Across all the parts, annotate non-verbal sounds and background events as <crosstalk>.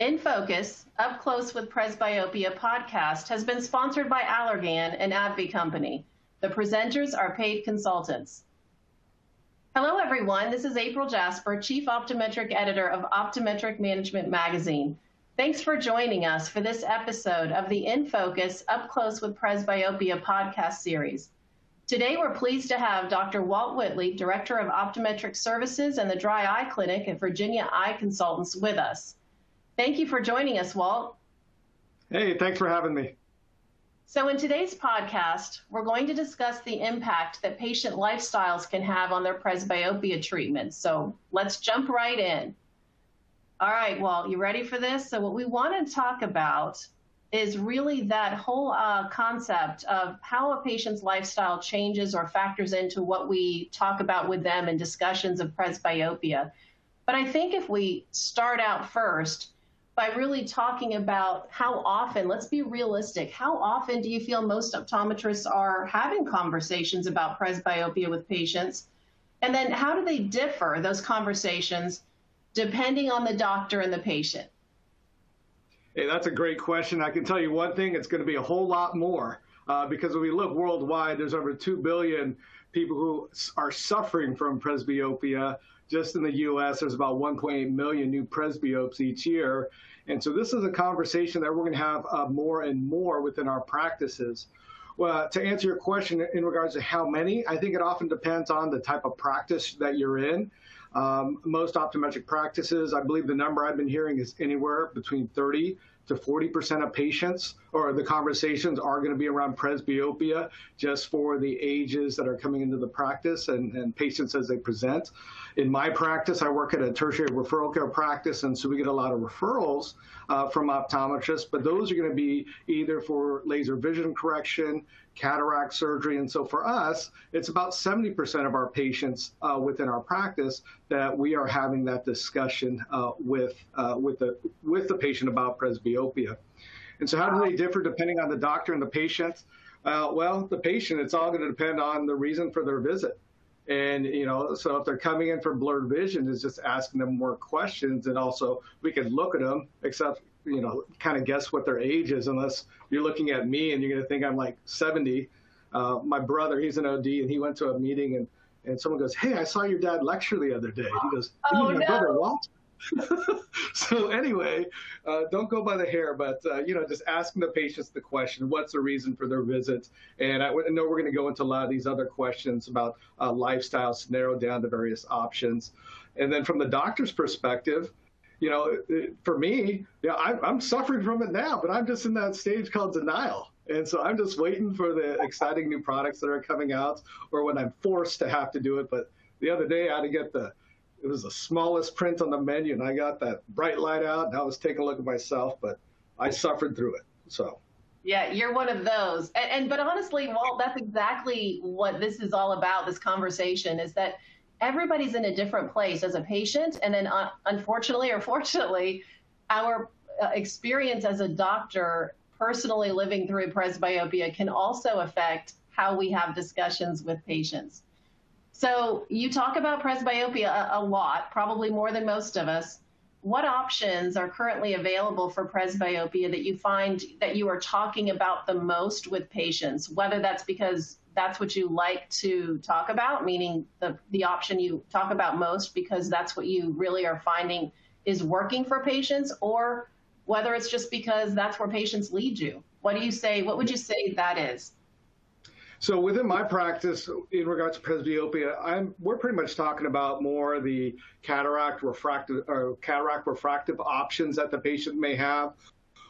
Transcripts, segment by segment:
In Focus, Up Close with Presbyopia podcast has been sponsored by Allergan and AbbVie Company. The presenters are paid consultants. Hello, everyone. This is April Jasper, Chief Optometric Editor of Optometric Management Magazine. Thanks for joining us for this episode of the In Focus Up Close with Presbyopia podcast series. Today, we're pleased to have Dr. Walt Whitley, Director of Optometric Services and the Dry Eye Clinic at Virginia Eye Consultants, with us. Thank you for joining us, Walt. Hey, thanks for having me. So, in today's podcast, we're going to discuss the impact that patient lifestyles can have on their presbyopia treatment. So, let's jump right in. All right, Walt, you ready for this? So, what we want to talk about is really that whole uh, concept of how a patient's lifestyle changes or factors into what we talk about with them in discussions of presbyopia. But I think if we start out first, by really talking about how often, let's be realistic, how often do you feel most optometrists are having conversations about presbyopia with patients? And then how do they differ, those conversations, depending on the doctor and the patient? Hey, that's a great question. I can tell you one thing, it's going to be a whole lot more uh, because when we look worldwide, there's over 2 billion people who are suffering from presbyopia. Just in the US, there's about 1.8 million new presbyopes each year. And so this is a conversation that we're going to have uh, more and more within our practices. Well, to answer your question in regards to how many, I think it often depends on the type of practice that you're in. Um, most optometric practices, I believe the number I've been hearing is anywhere between 30 to 40% of patients or the conversations are going to be around presbyopia just for the ages that are coming into the practice and, and patients as they present. In my practice, I work at a tertiary referral care practice, and so we get a lot of referrals uh, from optometrists, but those are going to be either for laser vision correction, cataract surgery. And so for us, it's about 70% of our patients uh, within our practice that we are having that discussion uh, with, uh, with, the, with the patient about presbyopia. And so how do they differ depending on the doctor and the patient? Uh, well, the patient, it's all going to depend on the reason for their visit. And, you know, so if they're coming in for blurred vision, is just asking them more questions. And also we can look at them, except, you know, kind of guess what their age is, unless you're looking at me and you're going to think I'm like 70. Uh, my brother, he's an OD, and he went to a meeting and, and someone goes, Hey, I saw your dad lecture the other day. He goes, Oh, my no. brother Walt? <laughs> so anyway, uh, don't go by the hair, but uh, you know, just asking the patients the question, what's the reason for their visit? And I know we're going to go into a lot of these other questions about uh, lifestyles to narrow down the various options. And then from the doctor's perspective, you know, for me, yeah, I'm, I'm suffering from it now, but I'm just in that stage called denial. And so I'm just waiting for the exciting new products that are coming out or when I'm forced to have to do it. But the other day I had to get the it was the smallest print on the menu, and I got that bright light out, and I was taking a look at myself, but I suffered through it. So. Yeah, you're one of those. And, and but honestly, Walt, that's exactly what this is all about. This conversation is that everybody's in a different place as a patient, and then uh, unfortunately or fortunately, our uh, experience as a doctor personally living through presbyopia can also affect how we have discussions with patients. So you talk about presbyopia a, lot, probably more than most of us. What options are currently available for presbyopia that you find that you are talking about the most with patients, whether that's because that's what you like to talk about, meaning the, the option you talk about most because that's what you really are finding is working for patients, or whether it's just because that's where patients lead you. What do you say? What would you say that is? So within my practice, in regards to presbyopia, I'm we're pretty much talking about more the cataract refractive or cataract refractive options that the patient may have,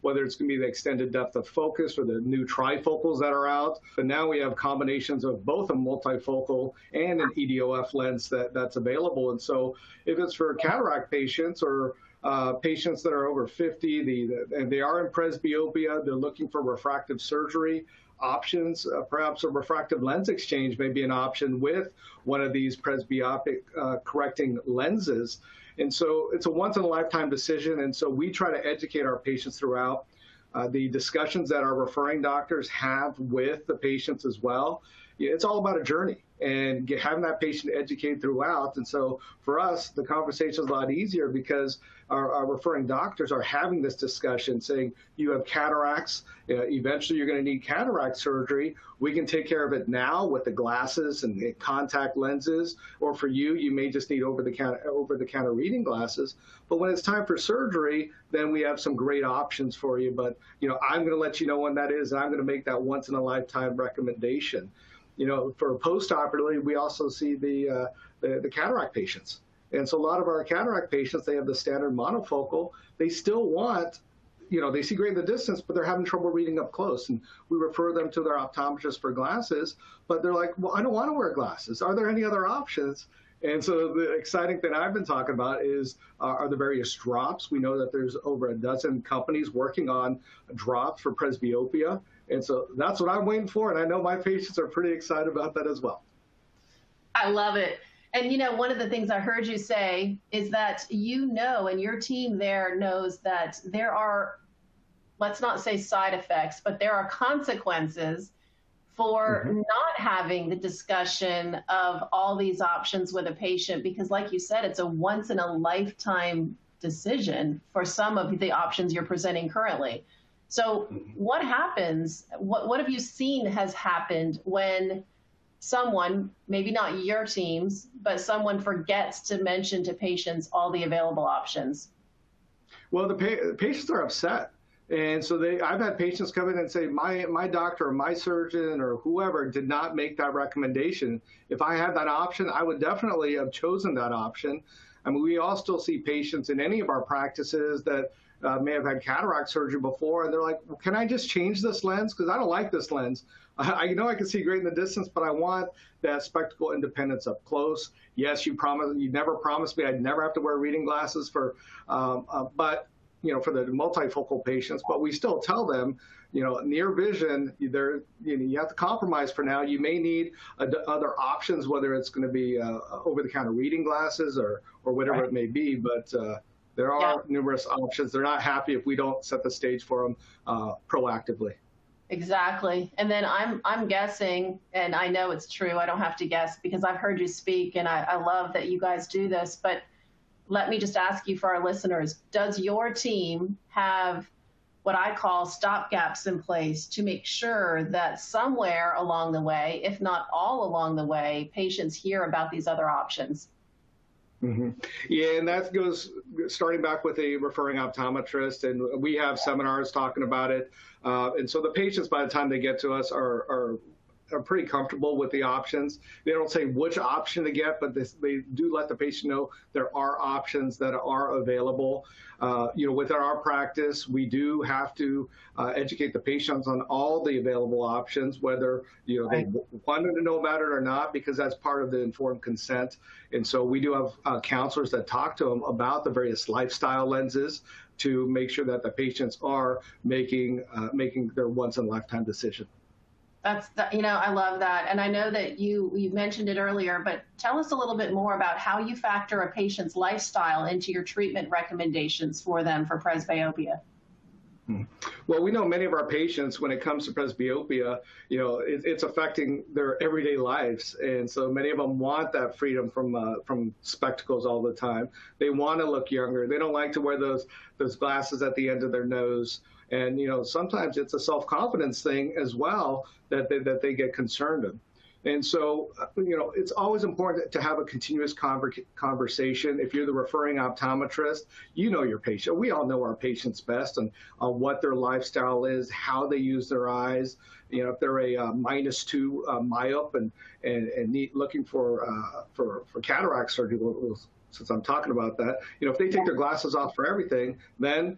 whether it's going to be the extended depth of focus or the new trifocals that are out. But now we have combinations of both a multifocal and an EDOF lens that, that's available. And so if it's for cataract patients or uh, patients that are over 50, the, the, and they are in presbyopia, they're looking for refractive surgery options. Uh, perhaps a refractive lens exchange may be an option with one of these presbyopic uh, correcting lenses. And so it's a once in a lifetime decision. And so we try to educate our patients throughout. Uh, the discussions that our referring doctors have with the patients as well. It's all about a journey. and get, having that patient educated throughout. And so for us, the conversation is a lot easier because our, our referring doctors are having this discussion saying, you have cataracts, uh, eventually you're going to need cataract surgery. We can take care of it now with the glasses and the contact lenses, or for you, you may just need over the counter, over the counter reading glasses. But when it's time for surgery, then we have some great options for you. But you know, I'm going to let you know when that is, and I'm going to make that once in a lifetime recommendation. You know, for post-operatively, we also see the, uh, the, the cataract patients. And so a lot of our cataract patients, they have the standard monofocal. They still want, you know, they see great in the distance, but they're having trouble reading up close. And we refer them to their optometrist for glasses, but they're like, well, I don't want to wear glasses. Are there any other options? And so the exciting thing I've been talking about is uh, are the various drops. We know that there's over a dozen companies working on drops for presbyopia. And so that's what I'm waiting for. And I know my patients are pretty excited about that as well. I love it. And you know, one of the things I heard you say is that you know, and your team there knows that there are, let's not say side effects, but there are consequences for mm-hmm. not having the discussion of all these options with a patient because like you said it's a once in a lifetime decision for some of the options you're presenting currently so mm-hmm. what happens what what have you seen has happened when someone maybe not your teams but someone forgets to mention to patients all the available options well the pa- patients are upset and so they, I've had patients come in and say, my, my doctor or my surgeon or whoever did not make that recommendation. If I had that option, I would definitely have chosen that option. I mean, we all still see patients in any of our practices that uh, may have had cataract surgery before, and they're like, well, "Can I just change this lens? Because I don't like this lens. <laughs> I, I, know I can see great in the distance, but I want that spectacle independence up close. Yes, you promised. You never promised me I'd never have to wear reading glasses for, um, uh, but you know, for the multifocal patients, but we still tell them, you know, near vision, there, you, know, you have to compromise for now. You may need other options, whether it's going to be uh, over-the-counter reading glasses or, or whatever right. it may be. But uh, there are yeah. numerous options. They're not happy if we don't set the stage for them uh, proactively. Exactly. And then I'm I'm guessing, and I know it's true. I don't have to guess because I've heard you speak, and I, I love that you guys do this. But let me just ask you for our listeners, does your team have what I call stopgaps in place to make sure that somewhere along the way, if not all along the way, patients hear about these other options? Mm-hmm. Yeah, and that goes starting back with a referring optometrist, and we have seminars talking about it. Uh, and so the patients, by the time they get to us, are, are are pretty comfortable with the options. They don't say which option to get, but this, they do let the patient know there are options that are available. Uh, you know, within our practice, we do have to uh, educate the patients on all the available options, whether you know right. they wanted to know about it or not, because that's part of the informed consent. And so we do have uh, counselors that talk to them about the various lifestyle lenses to make sure that the patients are making uh, making their once in a lifetime decision. That's the, you know I love that, and I know that you you mentioned it earlier, but tell us a little bit more about how you factor a patient's lifestyle into your treatment recommendations for them for presbyopia. Well, we know many of our patients, when it comes to presbyopia, you know, it, it's affecting their everyday lives, and so many of them want that freedom from uh, from spectacles all the time. They want to look younger. They don't like to wear those those glasses at the end of their nose. And you know, sometimes it's a self-confidence thing as well that they, that they get concerned in. And so, uh, you know, it's always important to have a continuous conver- conversation. If you're the referring optometrist, you know your patient. We all know our patients best and uh, what their lifestyle is, how they use their eyes. You know, if they're a uh, minus two uh, myope and and, and need, looking for uh, for for cataract surgery, since I'm talking about that, you know, if they take their glasses off for everything, then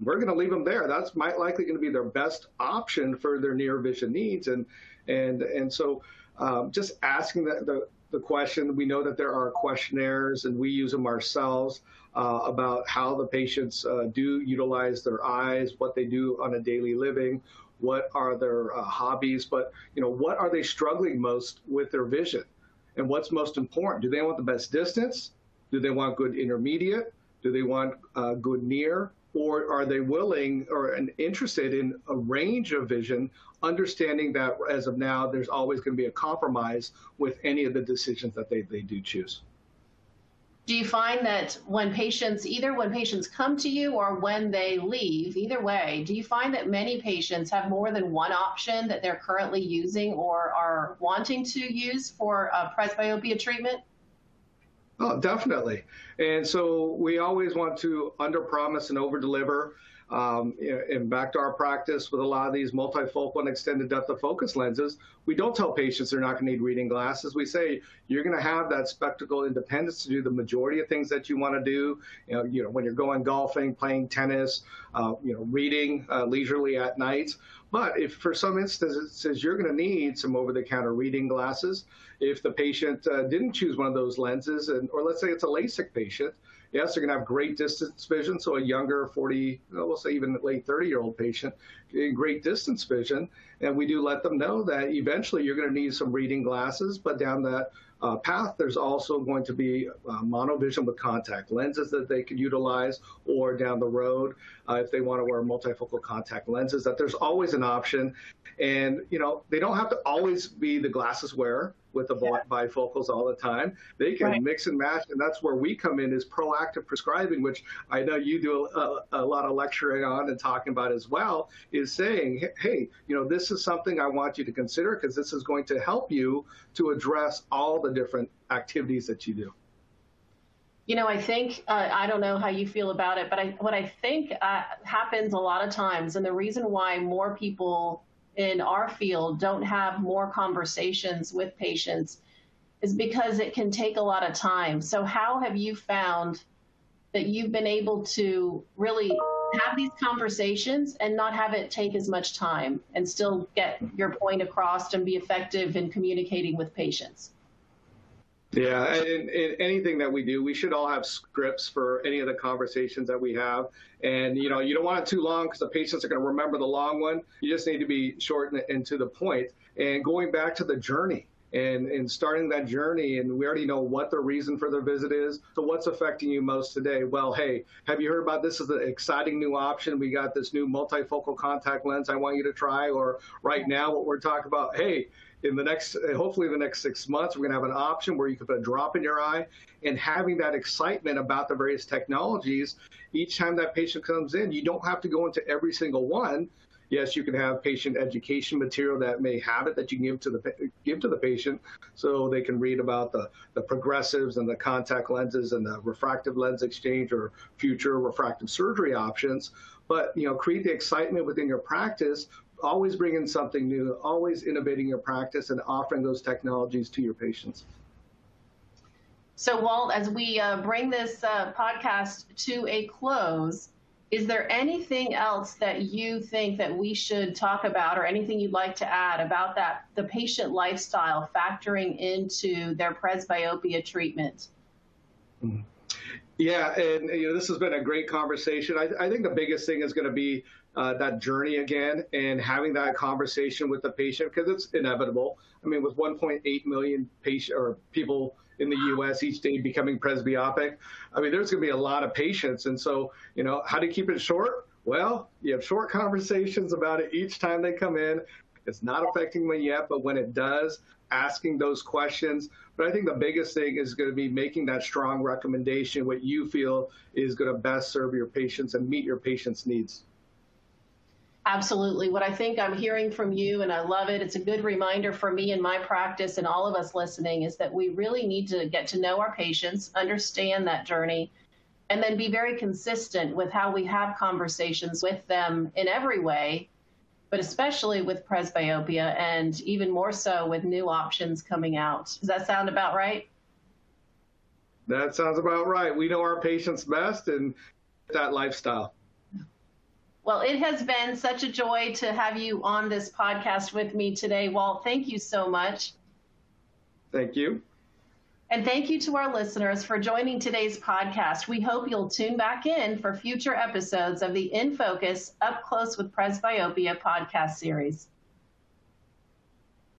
we're going to leave them there. That's might likely going to be their best option for their near vision needs. And and and so um, just asking the, the, the question. We know that there are questionnaires, and we use them ourselves uh, about how the patients uh, do utilize their eyes, what they do on a daily living, what are their uh, hobbies, but you know what are they struggling most with their vision, and what's most important? Do they want the best distance? Do they want good intermediate? Do they want uh, good near? Or are they willing or interested in a range of vision, understanding that as of now, there's always going to be a compromise with any of the decisions that they, they do choose? do you find that when patients, either when patients come to you or when they leave, either way, do you find that many patients have more than one option that they're currently using or are wanting to use for uh, presbyopia treatment? Oh, definitely. And so we always want to underpromise and overdeliver. Um, and back to our practice with a lot of these multifocal and extended depth of focus lenses, we don't tell patients they're not going to need reading glasses. We say you're going to have that spectacle independence to do the majority of things that you want to do. You know, you know when you're going golfing, playing tennis, uh, you know, reading uh, leisurely at night. But if for some instances you're going to need some over-the-counter reading glasses, if the patient uh, didn't choose one of those lenses, and or let's say it's a LASIK patient, Yes, they're going to have great distance vision. So a younger 40, we'll say even late 30 year old patient, getting great distance vision. And we do let them know that eventually you're going to need some reading glasses, but down that uh, path, there's also going to be uh, monovision with contact lenses that they could utilize, or down the road, uh, if they want to wear multifocal contact lenses, that there's always an option. And, you know, they don't have to always be the glasses wearer with the yeah. bifocals all the time. They can right. mix and match, and that's where we come in is proactive prescribing, which I know you do a, a, lot of lecturing on and talking about as well, is saying, hey, you know, this is something I want you to consider because this is going to help you to address all the different activities that you do. You know, I think uh, I don't know how you feel about it, but I, what I think uh, happens a lot of times, and the reason why more people in our field don't have more conversations with patients is because it can take a lot of time. So, how have you found that you've been able to really have these conversations and not have it take as much time and still get your point across and be effective in communicating with patients? Yeah, and, and, anything that we do, we should all have scripts for any of the conversations that we have. And you know, you don't want it too long because the patients are going to remember the long one. You just need to be short and, and to the point. And going back to the journey, and, and starting that journey and we already know what the reason for their visit is so what's affecting you most today well hey have you heard about this is an exciting new option we got this new multifocal contact lens i want you to try or right now what we're talking about hey in the next, uh, hopefully the next six months, we're going to have an option where you can put a drop in your eye and having that excitement about the various technologies. Each time that patient comes in, you don't have to go into every single one. Yes, you can have patient education material that may have it that you can give to the give to the patient, so they can read about the the progressives and the contact lenses and the refractive lens exchange or future refractive surgery options. But you know, create the excitement within your practice always bringing something new, always innovating your practice and offering those technologies to your patients. So, Walt, as we uh, bring this uh, podcast to a close, is there anything else that you think that we should talk about, or anything you'd like to add about that the patient lifestyle factoring into their presbyopia treatment? Yeah, and you know this has been a great conversation. I, I think the biggest thing is going to be uh, that journey again and having that conversation with the patient because it's inevitable. I mean, with 1.8 million patient or people in the U.S. each day becoming presbyopic, I mean, there's going to be a lot of patients. And so, you know, how to keep it short? Well, you have short conversations about it each time they come in. It's not affecting me yet, but when it does, asking those questions. But I think the biggest thing is going to be making that strong recommendation, what you feel is going to best serve your patients and meet your patients' needs. Absolutely. What I think I'm hearing from you, and I love it, it's a good reminder for me and my practice and all of us listening, is that we really need to get to know our patients, understand that journey, and then be very consistent with how we have conversations with them in every way, but especially with presbyopia and even more so with new options coming out. Does that sound about right? That sounds about right. We know our patients best and that lifestyle. Well, it has been such a joy to have you on this podcast with me today, Walt. Thank you so much. Thank you. And thank you to our listeners for joining today's podcast. We hope you'll tune back in for future episodes of the In Focus Up Close with Presbyopia podcast series.